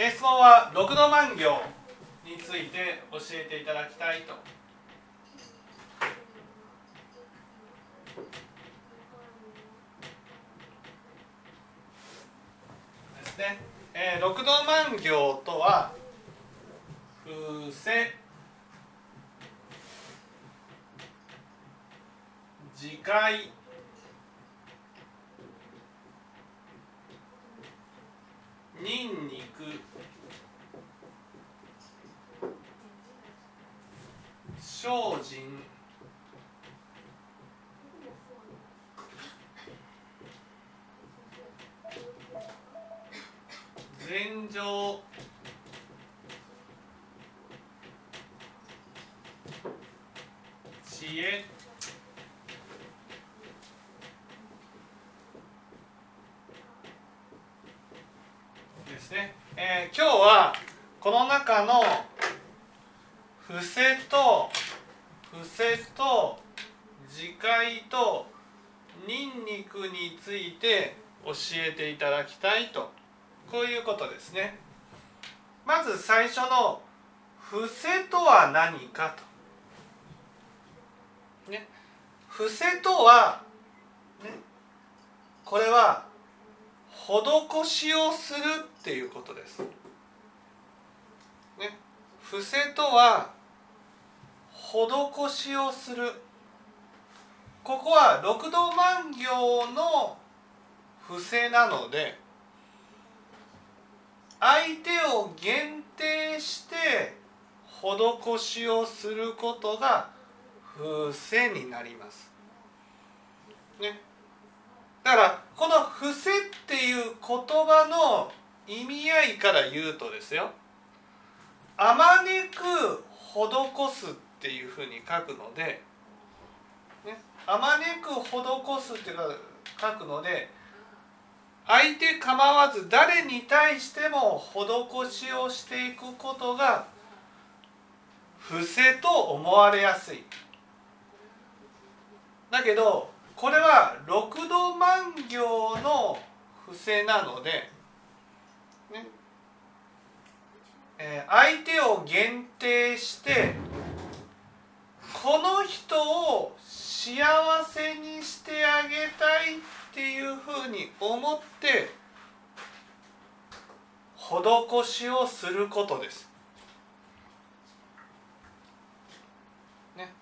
え質問は六度万行について教えていただきたいと。ですね、えー、六度万行とは伏せ自戒ニンニク。精進。禅情知恵。ですね、えー、今日はこの中の伏せと伏せと自戒とニンニクについて教えていただきたいと。こういうことですね。まず最初の伏せとは何かと。ね。伏せとはね。これは施しをするっていうことです。ね、伏せとは施しをするここは六道万行の伏せなので相手を限定して施しをすることが伏せになります。ね、だからこの「伏せ」っていう言葉の意味合いから言うとですよ「あまねく施す」っていうふうに書くので「、あまねく施す」っていう書くので相手構わず誰に対しても施しをしていくことが伏せと思われやすい。だけどこれは六度万行の伏せなので、ねえー、相手を限定してこの人を幸せにしてあげたいっていうふうに思って施しをすることです。ね。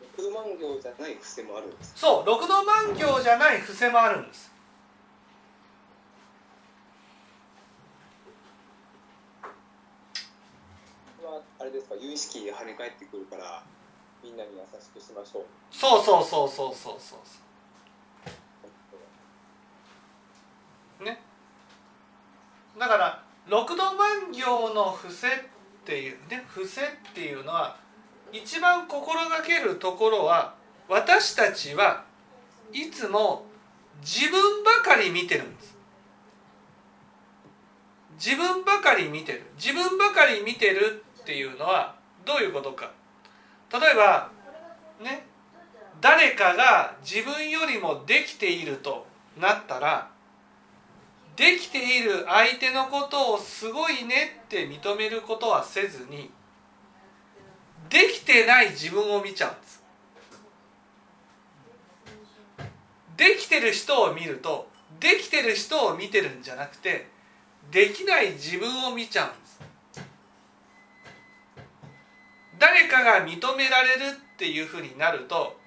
六道万行じゃない伏せもあるんです。そう六道万行じゃない伏せもあるんです。はあれですか有意識跳ね返ってくるからみんなに優しくしましょう。そうそうそうそうそうそうね。だから六度万行の伏せっていうね伏せっていうのは一番心がけるところは私たちはいつも自分ばかり見てるんです。自分ばかり見てる。自分ばかり見てるっていうのはどういうことか。例えばね誰かが自分よりもできているとなったらできている相手のことをすごいねって認めることはせずにできてない自分を見ちゃうんです。できてる人を見るとできてる人を見てるんじゃなくてできない自分を見ちゃうんです。誰かが認められるっていうふうになると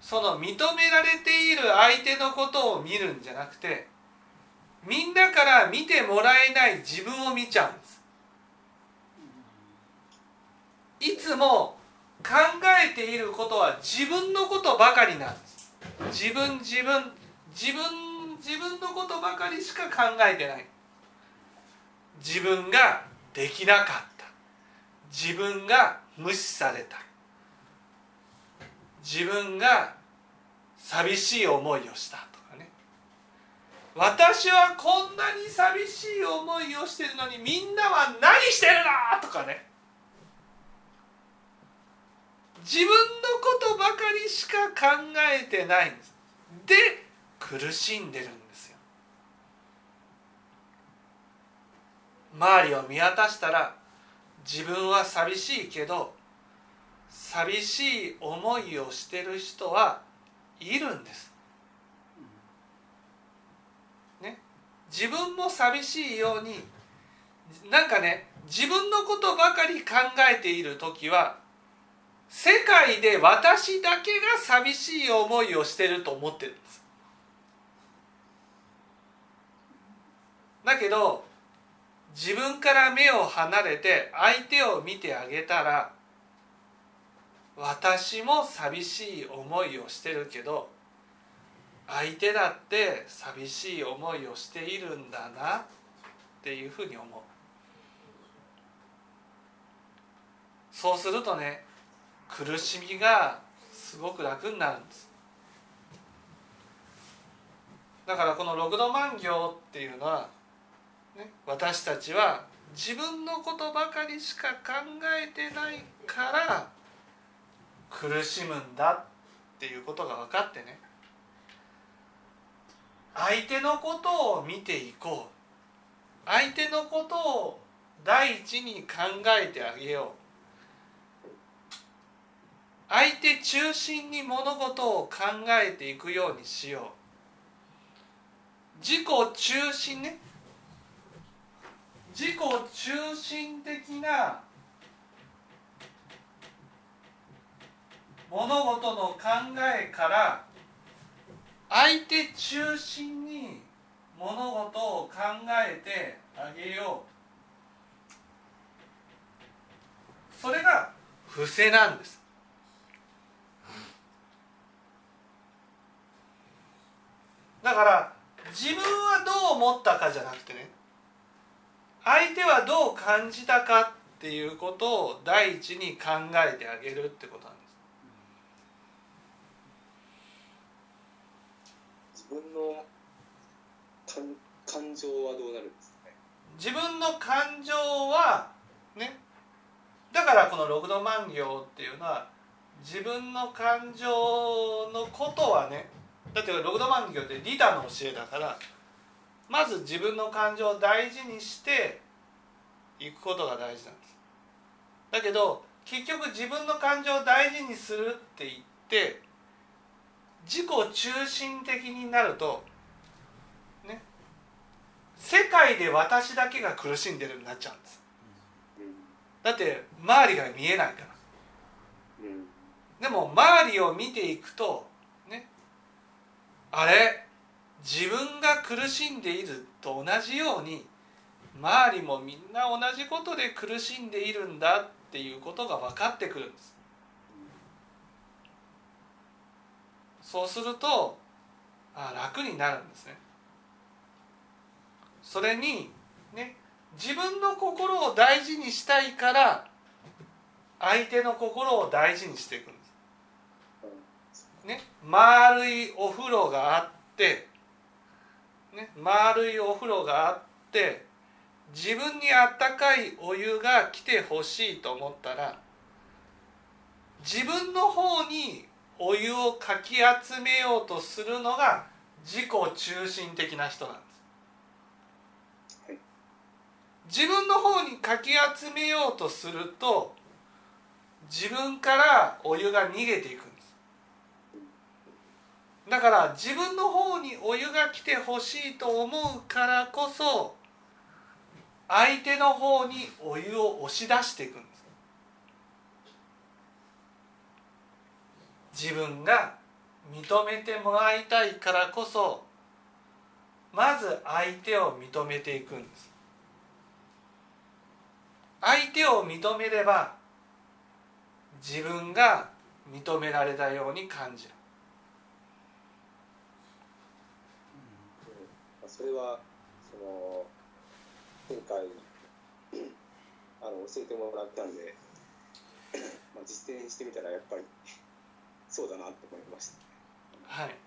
その認められている相手のことを見るんじゃなくてみんなから見てもらえない自分を見ちゃうんです。いつも考えていることは自分のことばかりなんです。自分自分自分自分のことばかりしか考えてない。自分ができなかった。自分が無視された。自分が寂しい思いをしたとかね。私はこんなに寂しい思いをしてるのにみんなは何してるのとかね。自分のことばかりしか考えてないんです。で苦しんでるんですよ。周りを見渡したら自分は寂しいけど寂しい思いをしてる人はいるんです。ね、自分も寂しいようになんかね自分のことばかり考えている時は世界で私だけが寂しい思いをしてると思ってるんです。だけど自分から目を離れて相手を見てあげたら私も寂しい思いをしてるけど相手だって寂しい思いをしているんだなっていうふうに思うそうするとね苦しみがすごく楽になるんです。だからこの六度万行っていうのは、ね、私たちは自分のことばかりしか考えてないから苦しむんだっていうことが分かってね。相手のことを見ていこう。相手のことを第一に考えてあげよう。相手中心に物事を考えていくようにしよう。自己中心ね。自己中心的な物事の考えから相手中心に物事を考えてあげよう。それが伏せなんです。だから自分はどう思ったかじゃなくてね相手はどう感じたかっていうことを第一に考えてあげるってことなんです。自分の感感情はどうなるんですかね？自分の感情はねだからこの六度万行っていうのは自分の感情のことはねだって六度万行って利他の教えだからまず自分の感情を大事にしていくことが大事なんです。だけど結局自分の感情を大事にするって言って自己中心的になるとね世界で私だけが苦しんでるになっちゃうんです。だって周りが見えないから。うん。でも周りを見ていくとねあれ？自分が苦しんでいると同じように周りもみんな同じことで苦しんでいるんだっていうことが分かってくるんです。そうするとあ楽になるんですね。それにね自分の心を大事にしたいから相手の心を大事にしていくんです、丸いお風呂があって、ね、丸いお風呂があって自分にあったかいお湯が来てほしいと思ったら自分の方にお湯をかき集めようとするのが自己中心的な人なんです。自分の方にかき集めようとすると自分からお湯が逃げていくだから自分の方にお湯が来てほしいと思うからこそ相手の方にお湯を押し出していくんです。自分が認めてもらいたいからこそまず相手を認めていくんです。相手を認めれば自分が認められたように感じるまあそれはその前回あの教えてもらったんで、まあ、実践してみたらやっぱりそうだなって思いました。はい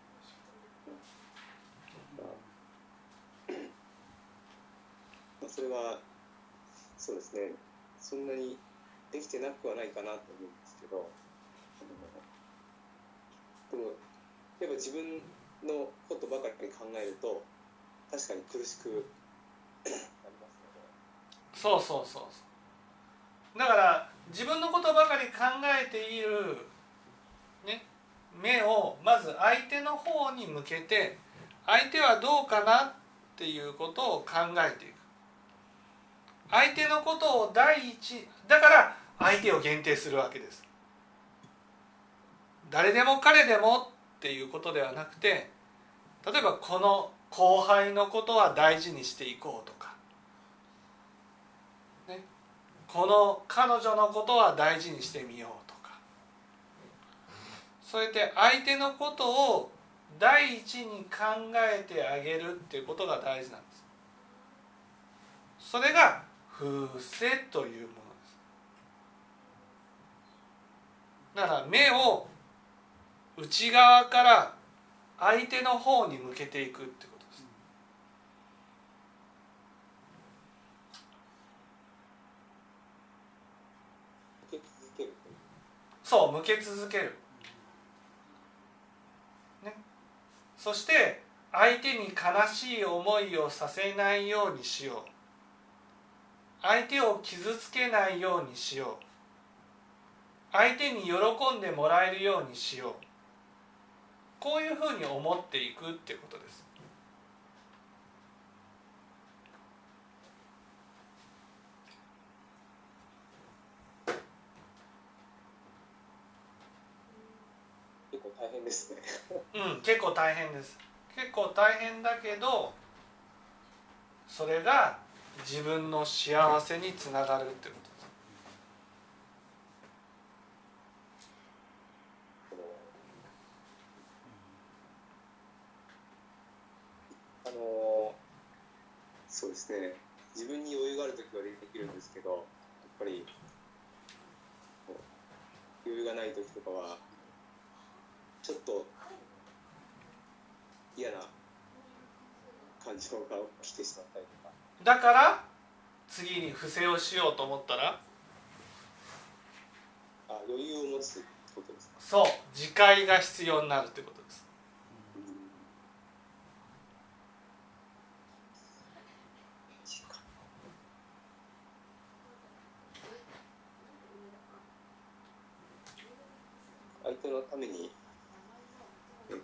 まあ、それはそうですねそんなにできてなくはないかなと思うんですけどでもやっぱ自分のことばかり考えると確かに苦しくなりますのでそうそうそうそう。だから自分のことばかり考えている、ね、目をまず相手の方に向けて相手はどうかなっていうことを考えていく。相手のことを第一だから相手を限定するわけです。誰でも彼でもっていうことではなくて例えばこの後輩のことは大事にしていこうとか、ね、この彼女のことは大事にしてみようとか。そうやって相手のことを第一に考えてあげるっていうことが大事なんです。それが風せというものです。だから目を内側から相手の方に向けていくってことです向け続けるそう向け続ける。ね。そして相手に悲しい思いをさせないようにしよう。相手を傷つけないようにしよう。相手に喜んでもらえるようにしよう。こういうふうに思っていくっていうことです結構大変ですね。うん結構大変です。結構大変だけどそれが自分の幸せにつながるってこと。ですあのそうですね。自分に余裕がある時はできるんですけどやっぱり余裕がない時とかはちょっと嫌な感情が起きてしまったりとか。だから次に不正をしようと思ったら？あ余裕を持つことですか？そう。自戒が必要になるってことです。相手のために、えっと、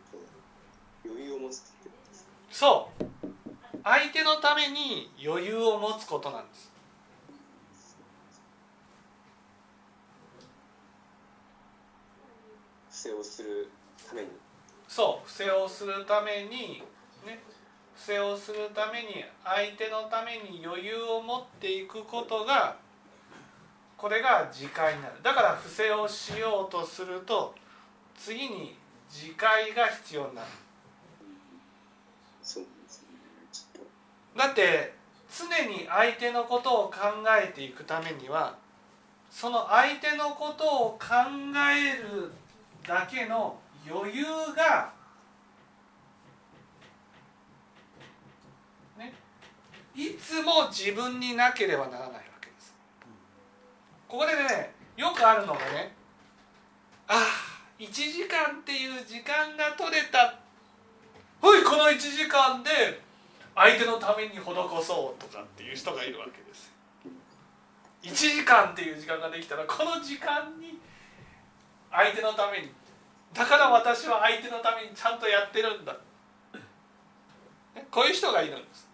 余裕を持つってことですかそう。相手のために余裕を持つことなんです。不正をするために。そう。不正をするためにね。不正をするために相手のために余裕を持っていくことがこれが自戒になる。だから不正をしようとすると次に自戒が必要になるそうですね。ちょっと。だって常に相手のことを考えていくためにはその相手のことを考えるだけの余裕がねいつも自分になければならないわけです。ここでねよくあるのがねああ1時間っていう時間が取れたっはいこの1時間で相手のために施そうとかっていう人がいるわけです。よ1時間っていう時間ができたらこの時間に相手のためにだから私は相手のためにちゃんとやってるんだ。ねこういう人がいるんです。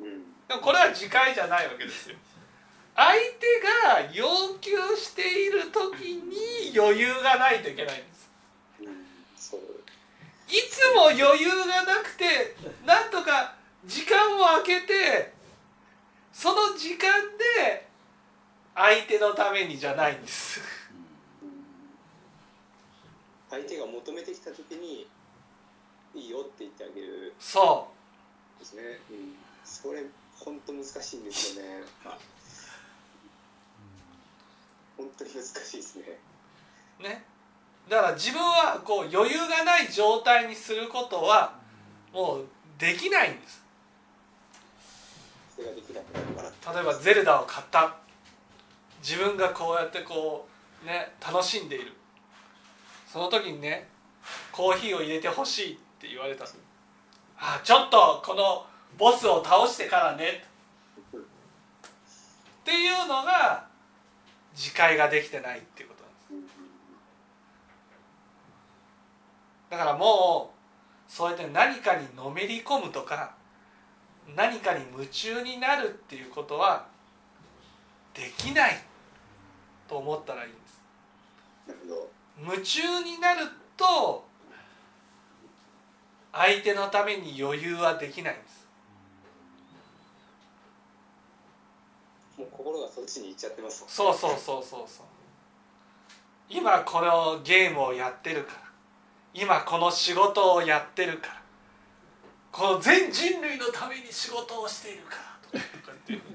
うん。でもこれは自戒じゃないわけですよ。相手が要求している時に余裕がないといけないつも余裕がなくてなんとか時間を空けてその時間で相手のためにじゃないんです。相手が求めてきた時にいいよって言ってあげる。そんですね、うん、それ本当難しいんですよね。本当に難しいですね。うねだから自分はこう余裕がない状態にすることはもうできないんです。例えばゼルダを買った。自分がこうやってこうね楽しんでいる。その時にねコーヒーを入れてほしいって言われた。あちょっとこのボスを倒してからね。っていうのが自戒ができてないっていうことなんですだからもうそうやって何かにのめり込むとか何かに夢中になるっていうことはできないと思ったらいいんです。夢中になると相手のために余裕はできないんです。もう心がそっちに行っちゃってますそうそうそうそうそう。今このゲームをやってるから今この仕事をやってるから。この全人類のために仕事をしているからとか言って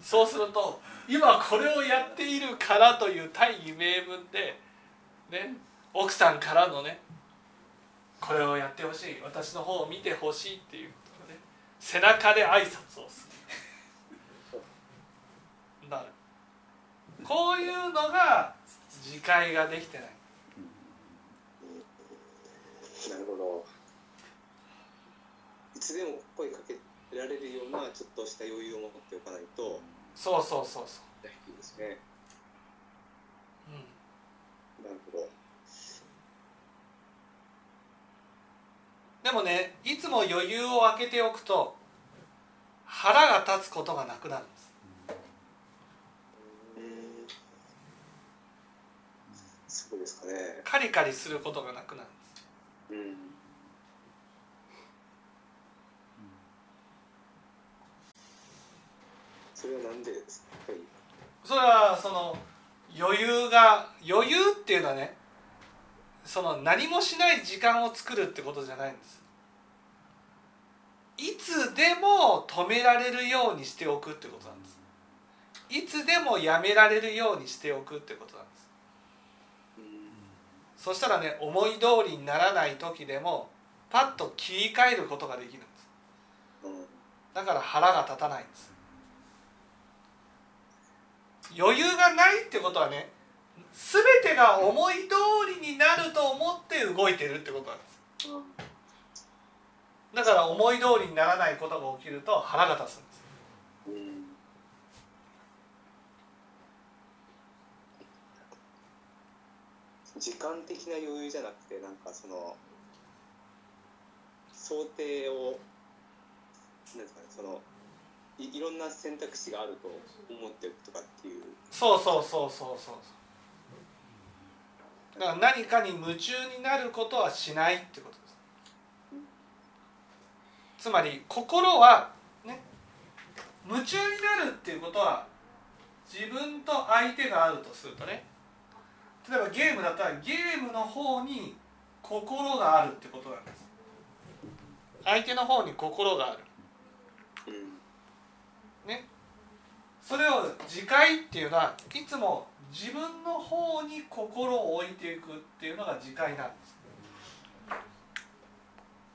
そうすると今これをやっているからという大義名分でね奥さんからのねこれをやってほしい。私の方を見てほしいっていうことがね背中で挨拶をする。なる。こういうのが自戒ができてない。なるほど。いつでも声かけられるようなちょっとした余裕を持っておかないとそうそうそうそ大事ですね。う、うん、なるほど。でもねいつも余裕を空けておくと腹が立つことがなくなるんです。うん。そうですかね。カリカリすることがなくなるそれはなん。でですかそれはその余裕が余裕っていうのはねその何もしない時間を作るってことじゃないんです。いつでも止められるようにしておくってことなんです。いつでもやめられるようにしておくってことなんです。そしたらね思い通りにならない時でもパッと切り替えることができるんです。うん。だから腹が立たないんです。余裕がないってことはね全てが思い通りになると思って動いてるってことなんです。だから思い通りにならないことが起きると腹が立つんですうん時間的な余裕じゃなくてなんかその想定をなんですかねそのいいろんな選択肢があると思っておくとかっていう。そうそうそうそうそう。だから何かに夢中になることはしないってことです。つまり心はね夢中になるっていうことは自分と相手があるとするとね例えばゲームだったらゲームの方に心があるってことなんです。相手の方に心がある。うん。ね。それを自戒っていうのはいつも自分の方に心を置いていくっていうのが自戒なんです。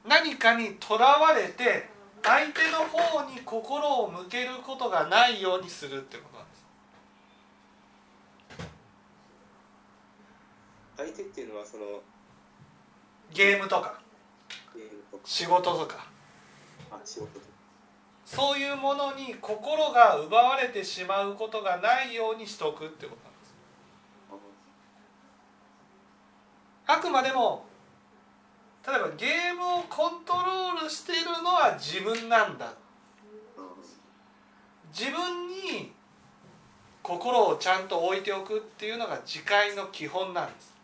何かにとらわれて相手の方に心を向けることがないようにするってこと相手っていうのはそのゲームとか。仕事とか。あ仕事とか。そういうものに心が奪われてしまうことがないようにしておくってことなんです。あくまでも例えばゲームをコントロールしているのは自分なんだ。自分に心をちゃんと置いておくっていうのが自戒の基本なんです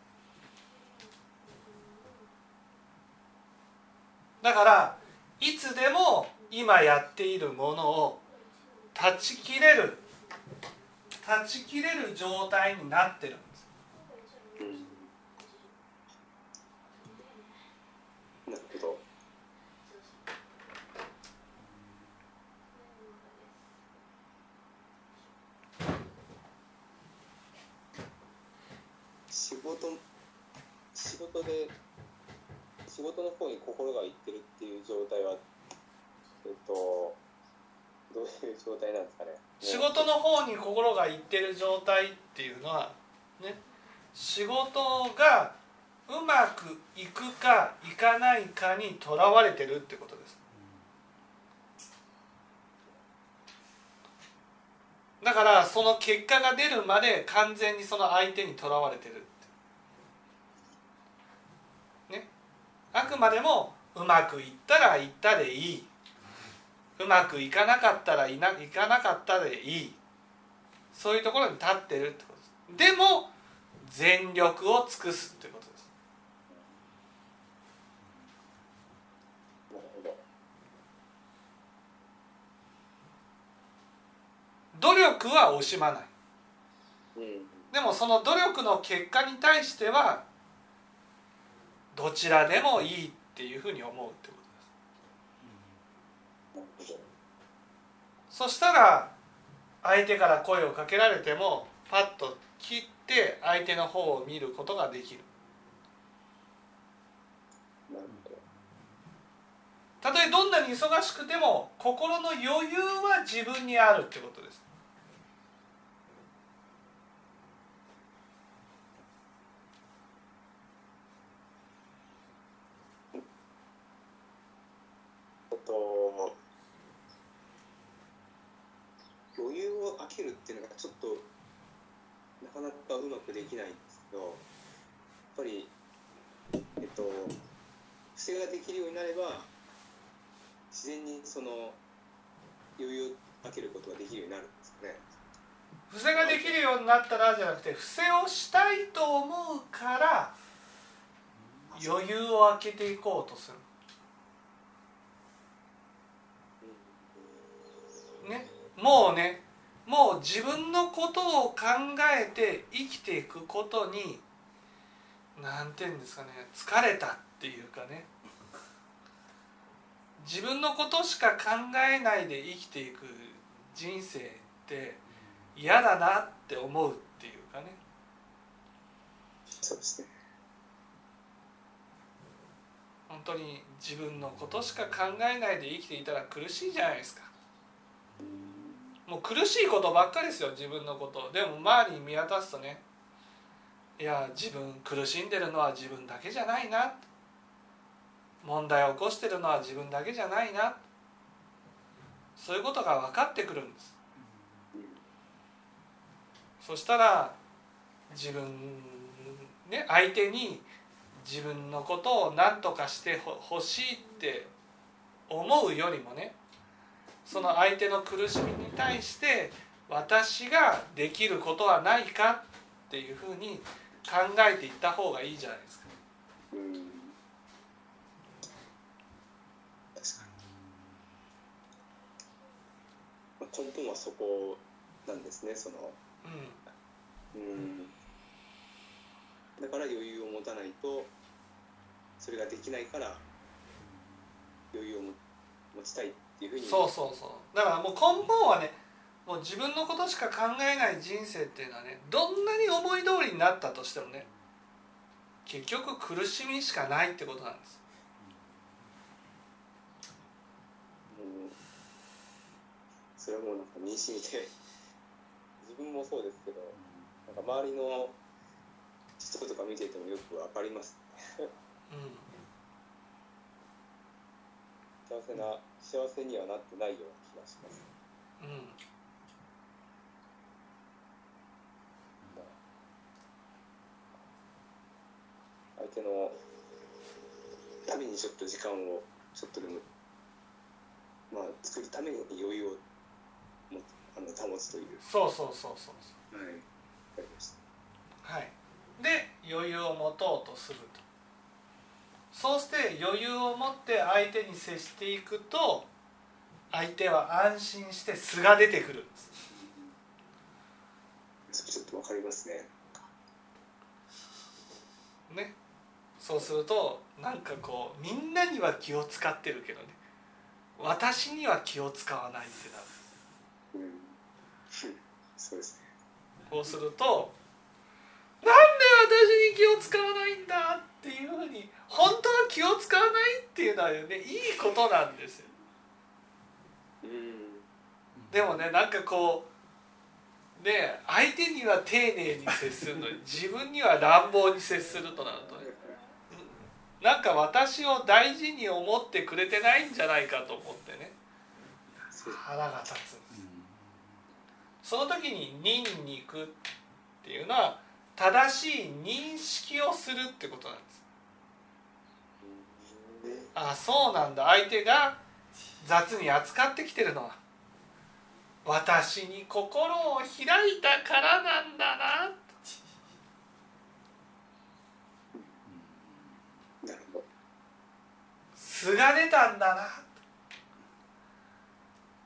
だからいつでも今やっているものを断ち切れる断ち切れる状態になってるんですなるほど仕事仕事で仕事の方に心がいってるっていう状態はえっとどういう状態なんですかね。仕事の方に心がいってる状態っていうのはね仕事がうまくいくかいかないかにとらわれてるってことです。だからその結果が出るまで完全にその相手にとらわれてるて。ね。あくまでもうまくいったらいったでいい。うまくいかなかったらいないかなかったでいい。そういうところに立ってるってことです。でも全力を尽くすってことです。なるほど努力は惜しまない。うんでもその努力の結果に対してはどちらでもいいっていうふうに思うってことですなるほどそしたら相手から声をかけられてもパッと切って相手の方を見ることができる。たとえどんなに忙しくても心の余裕は自分にあるってことです。えっと余裕を空けるっていうのがちょっとなかなかうまくできないんですけどやっぱりえっと不正ができるようになれば自然にその余裕を空けることができるようになるんですかね。伏せができるようになったらじゃなくて伏せをしたいと思うから余裕を空けていこうとするねもうねもう自分のことを考えて生きていくことに何て言うんですかね疲れたっていうかね。自分のことしか考えないで生きていく人生って嫌だなって思うっていうかね。そうですね。本当に自分のことしか考えないで生きていたら苦しいじゃないですかもう苦しいことばっかりですよ自分のこと。でも周りに見渡すとねいや自分苦しんでるのは自分だけじゃないな。問題を起こしてるのは自分だけじゃないな。そういうことが分かってくるんです。そしたら自分ね相手に自分のことを何とかしてほしいって思うよりもねその相手の苦しみに対して私ができることはないかっていうふうに考えていった方がいいじゃないですか。根本はそこなんですね。そのううんだから余裕を持たないとそれができないから余裕をも持ちたいっていうふうに。ん、そうそうそう。だからもう根本はねもう自分のことしか考えない人生っていうのはねどんなに思い通りになったとしてもね結局苦しみしかないってことなんです。もうそれはもうなんか身に染みて自分もそうですけどなんか周りの人とか見ててもよくわかりますう幸せな幸せにはなってないような気がします。ん。うん相手のためにちょっと時間をちょっとでもまあ作るために余裕をもあの保つという。そうそうそうそうはい。はい、で余裕を持とうとするとそうして余裕を持って相手に接していくと相手は安心して素が出てくるんです。ちょっとわかりますね。ね。そうするとなんかこうみんなには気を使ってるけどね。私には気を使わないってなる。うん。そうですね。こうするとなんで私に気を使わないんだっていうふうに本当は気を使わないっていうのはねいいことなんですようんでもねなんかこうね相手には丁寧に接するのに 自分には乱暴に接するとなるとねなんか私を大事に思ってくれてないんじゃないかと思ってね腹が立つんですその時に「ニンニク」っていうのは正しい認識をするってことなんです。あそうなんだ。相手が雑に扱ってきてるのは。私に心を開いたからなんだな。素が出たんだな。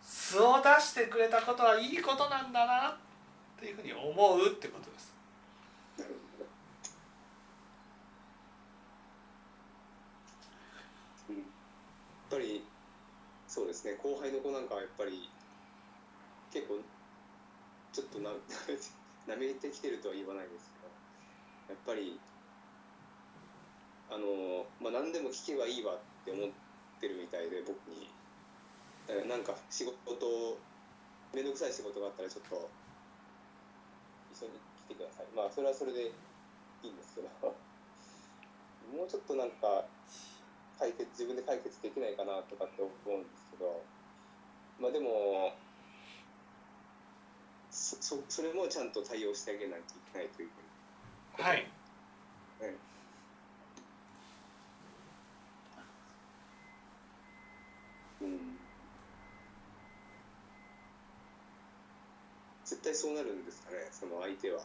素を出してくれたことはいいことなんだな。っていうふうに思うってことですなるほどうんやっぱりそうですね後輩の子なんかはやっぱり結構ちょっとな なめてきてるとは言わないですけどやっぱりあの、まあ、何でも聞けばいいわって思ってるみたいで僕に。だからなんか仕事面倒くさい仕事があったらちょっと一緒に来てください。まあそれはそれでいいんですけど。もうちょっとなんか解決自分で解決できないかなとかって思うんですけどまあでもそそそれもちゃんと対応してあげないといけないというふうにはい。うん。絶対そうなるんですかねその相手は。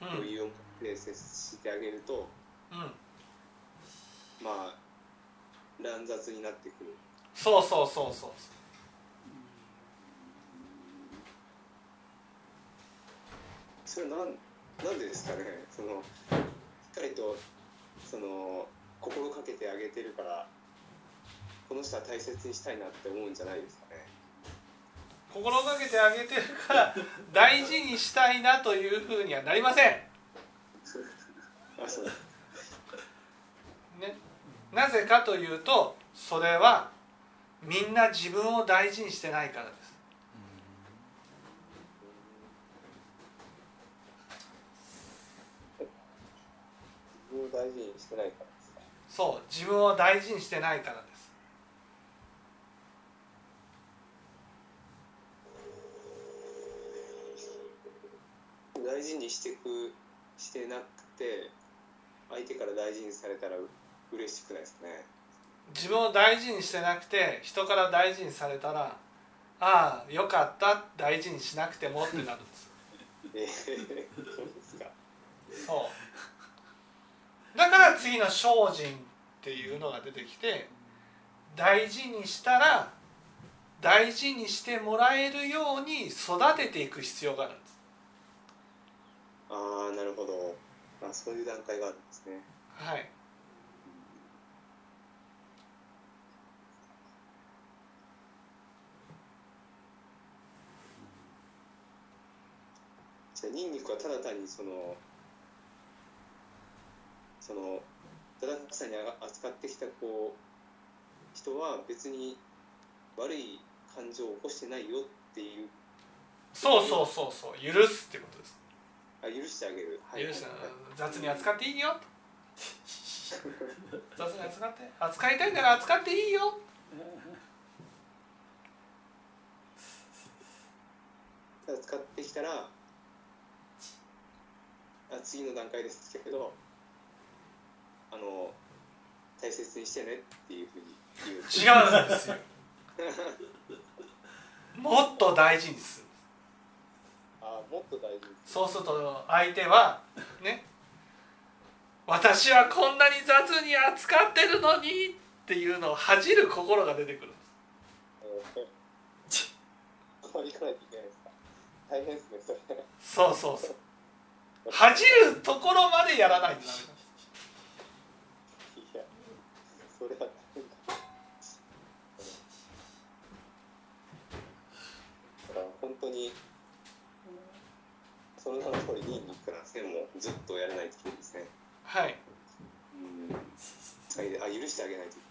余裕を持って接してあげると。うん。まあ乱雑になってくる。そうそうそうそう。それはなんなんでですかね。そのしっかりとその心かけてあげてるからこの人は大切にしたいなって思うんじゃないですかね。心がけてあげてるから大事にしたいなというふうにはなりません、あそう。ね、なぜかというとそれはみんな自分を大事にしてないからです。自分を大事にしてないからですか？そう自分を大事にしてないからです。大事にしてくしてなくて相手から大事にされたらう嬉しくないですかね。自分を大事にしてなくて人から大事にされたらああよかった大事にしなくてもってなるんです。えー、そうですか。そう。だから次の精進っていうのが出てきて大事にしたら大事にしてもらえるように育てていく必要があるんです。ああなるほど。あそういう段階があるんですね。はいニンニクはただ単にそのそのたださんに扱ってきたこう人は別に悪い感情を起こしてないよっていう。そうそうそうそう。許すってことです。あ許してあげる。はい。許す。はい雑に扱っていいよ。と 雑に扱って。扱いたいなら扱っていいよ。ただ使ってきたらあ次の段階です。けどあの大切にしてねっていうふうに言う。違うんですよ。もっと大事にする。あもっと大事にそうすると相手はね私はこんなに雑に扱ってるのにっていうのを恥じる心が出てくるんです。こう行かないといけないですか？大変ですねそれ。そうそうそう恥じるところまでやらない本当にその名の通りニンニクなんですねもうずっとやらないといけないですね。はい。うん。あ許してあげないと次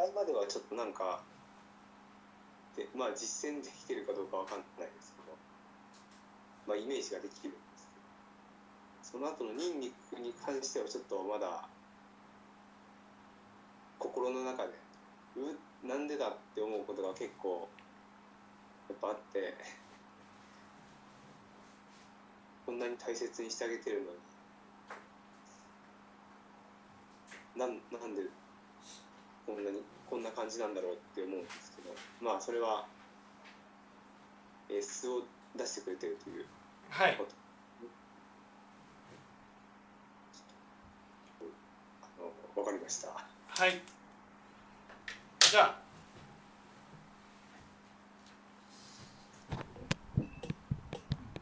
回まではちょっとなんかでまあ実践できてるかどうかわかんないですけどまあイメージができるんですけどその後のニンニクに関してはちょっとまだ心の中でうなんでだって思うことが結構やっぱあってこんなに大切にしてあげてるのになんなんでこんなにこんな感じなんだろうって思うんですけどまあそれはえー素を出してくれてるというはい。ことあのわかりました。はい。じゃあ